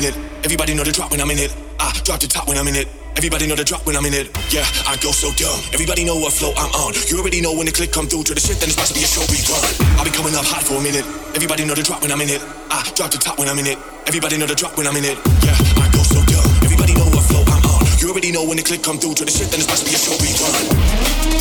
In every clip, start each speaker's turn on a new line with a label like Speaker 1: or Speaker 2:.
Speaker 1: a minute. Everybody know the drop when I'm in it. I drop the top when I'm in it. Everybody know the drop when I'm in it. Yeah, I go so dumb. Everybody know what flow I'm on. You already know when the click come through to the shit, then it's about to be a show we run. I'll be coming up hot for a minute. Everybody know the drop when I'm in it. I drop the top when I'm in it. Everybody know the drop when I'm in it. Yeah, I go so dumb. Everybody know what flow I'm on. You already know when the click come through to the shit, then it's about to be a show we run.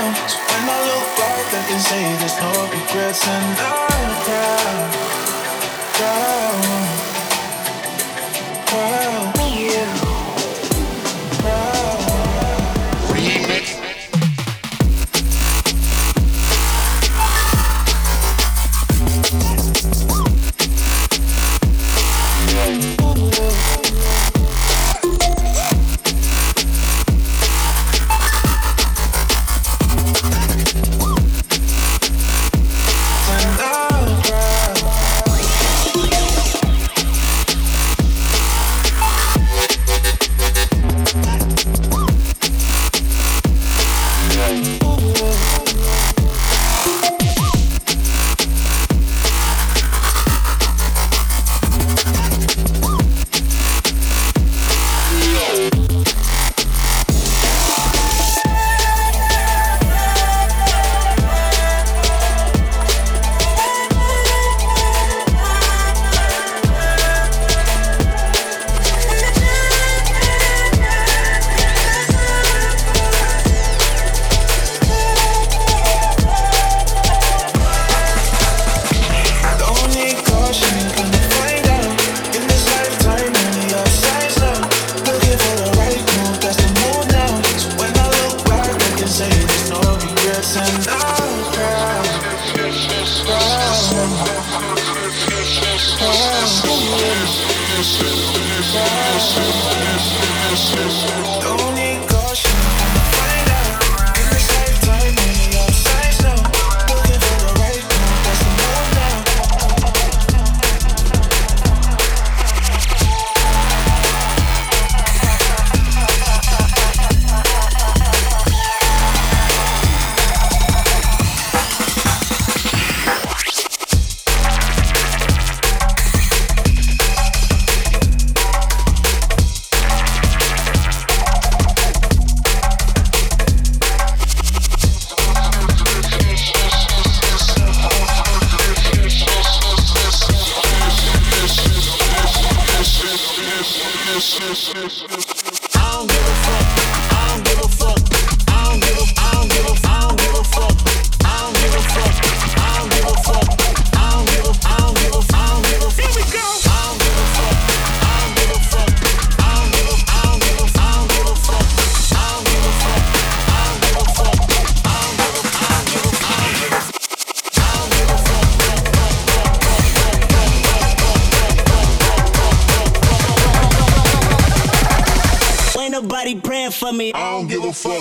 Speaker 1: So When
Speaker 2: I look back, I
Speaker 3: can say there's no regrets, and
Speaker 4: I.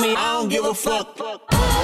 Speaker 3: me.
Speaker 5: I don't
Speaker 6: give a fuck.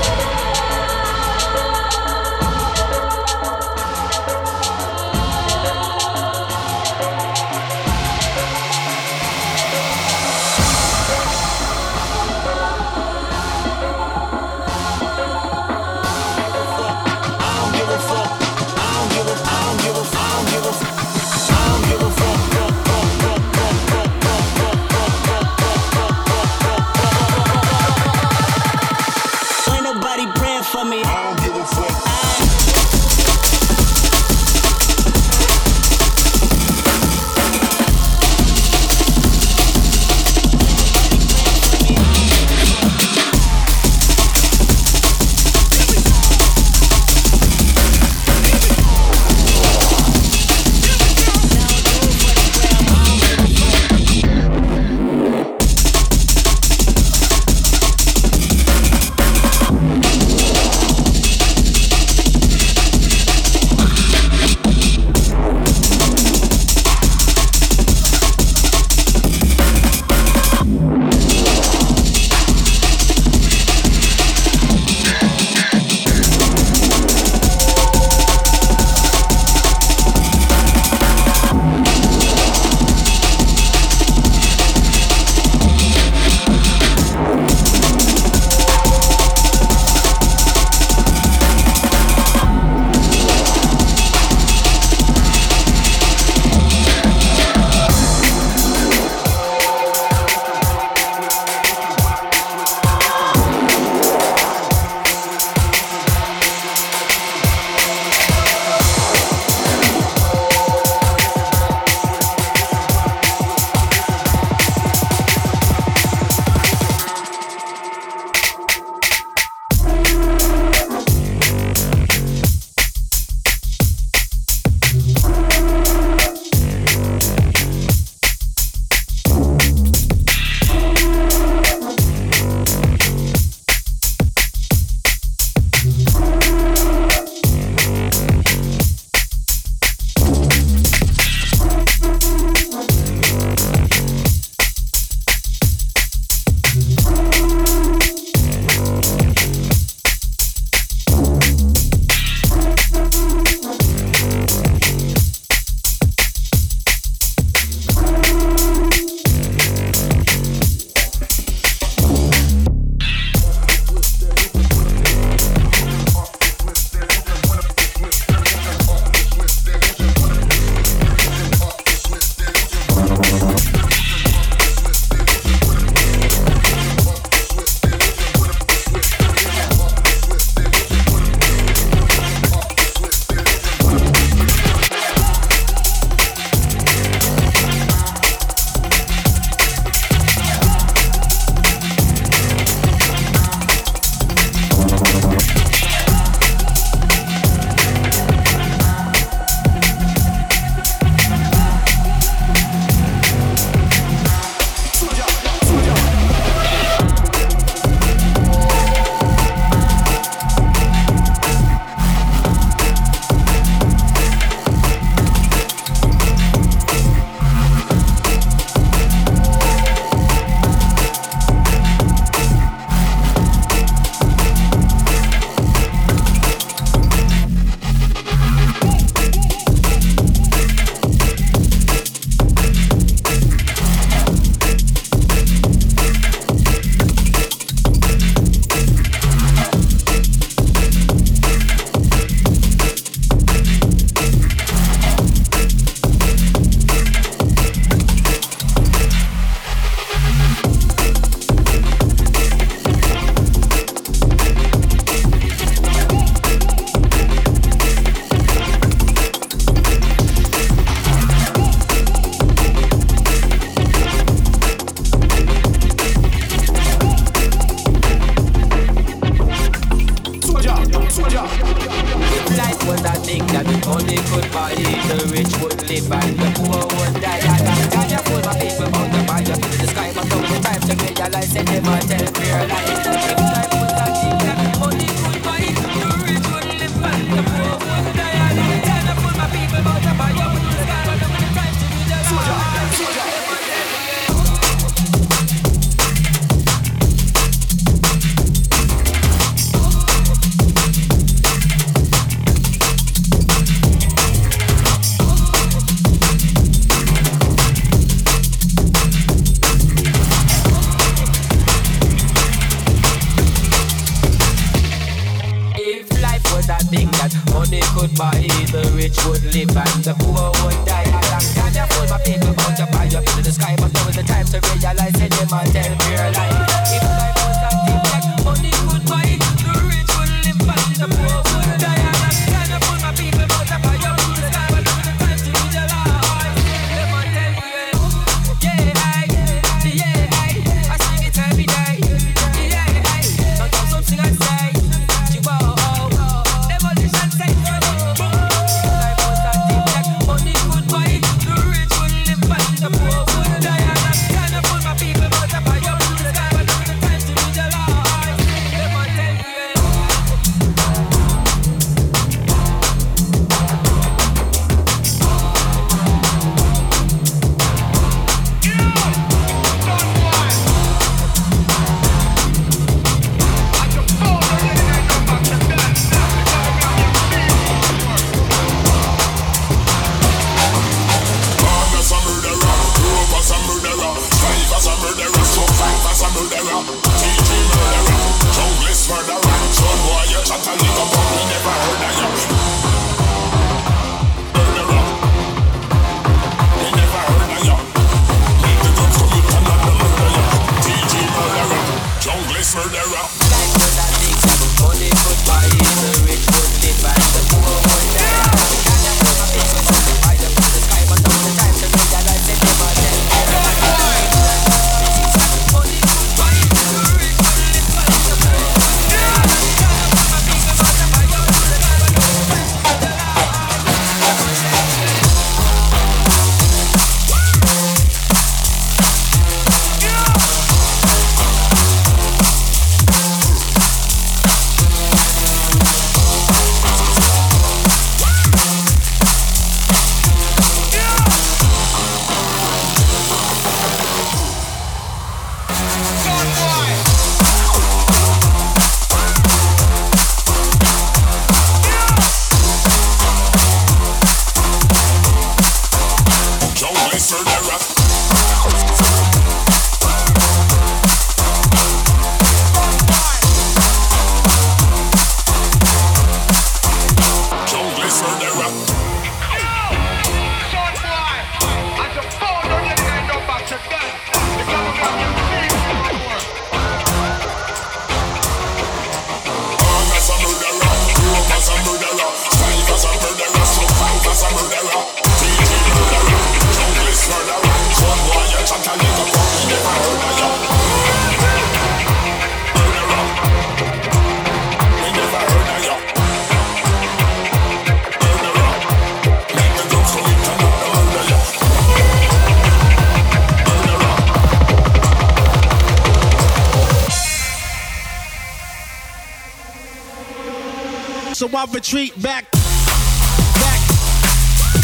Speaker 7: my
Speaker 8: retreat back, back,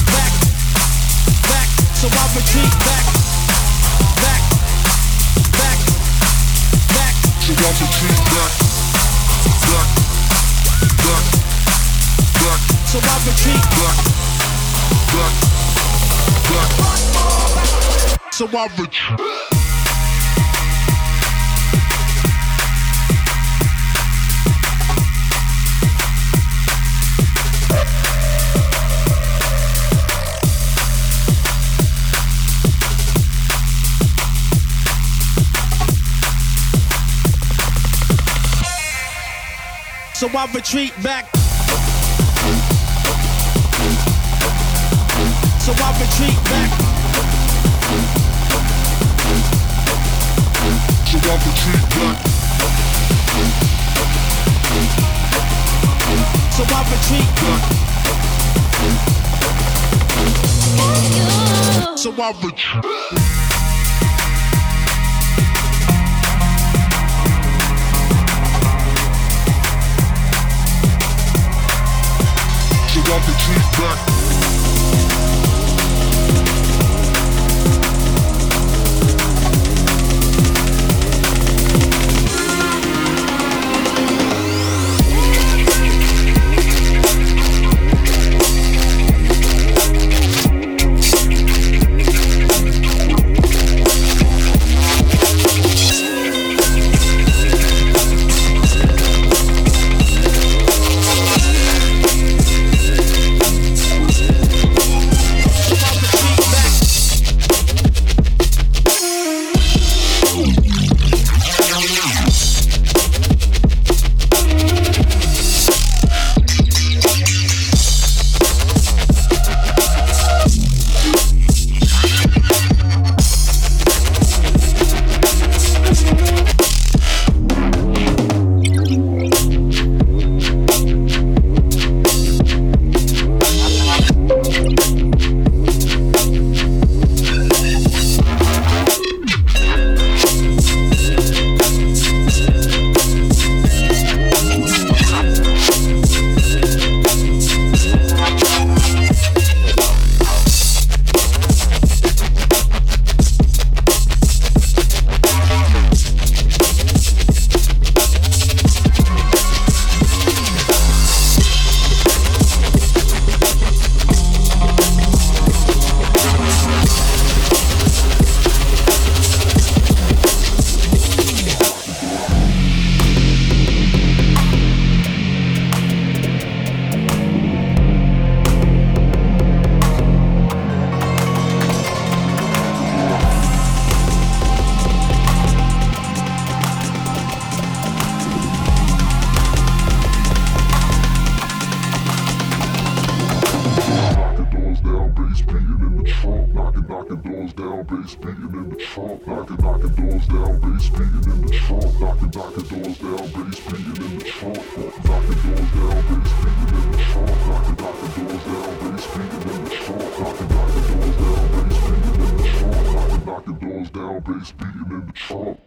Speaker 8: back, back. So I retreat back, back, back, back.
Speaker 6: So I retreat back, back, back, back.
Speaker 8: So I retreat
Speaker 6: back, back, back.
Speaker 8: So I retreat. so I retreat back. So I retreat back.
Speaker 6: So I retreat back.
Speaker 8: So I retreat
Speaker 6: back.
Speaker 2: So I retreat. Back. So I retreat. Knocking doors Knocking, knocking doors down, bass beating in the trunk. Knocking, knocking doors down, bass beating in the trunk. Knocking, knocking doors down, bass beating in the trunk. Knocking doors down, bass beating in the trunk. Knocking, knocking doors down, bass beating in the trunk. Knocking, knocking doors down, bass beating in the trunk. Knocking, knocking doors down, bass beating in the trunk.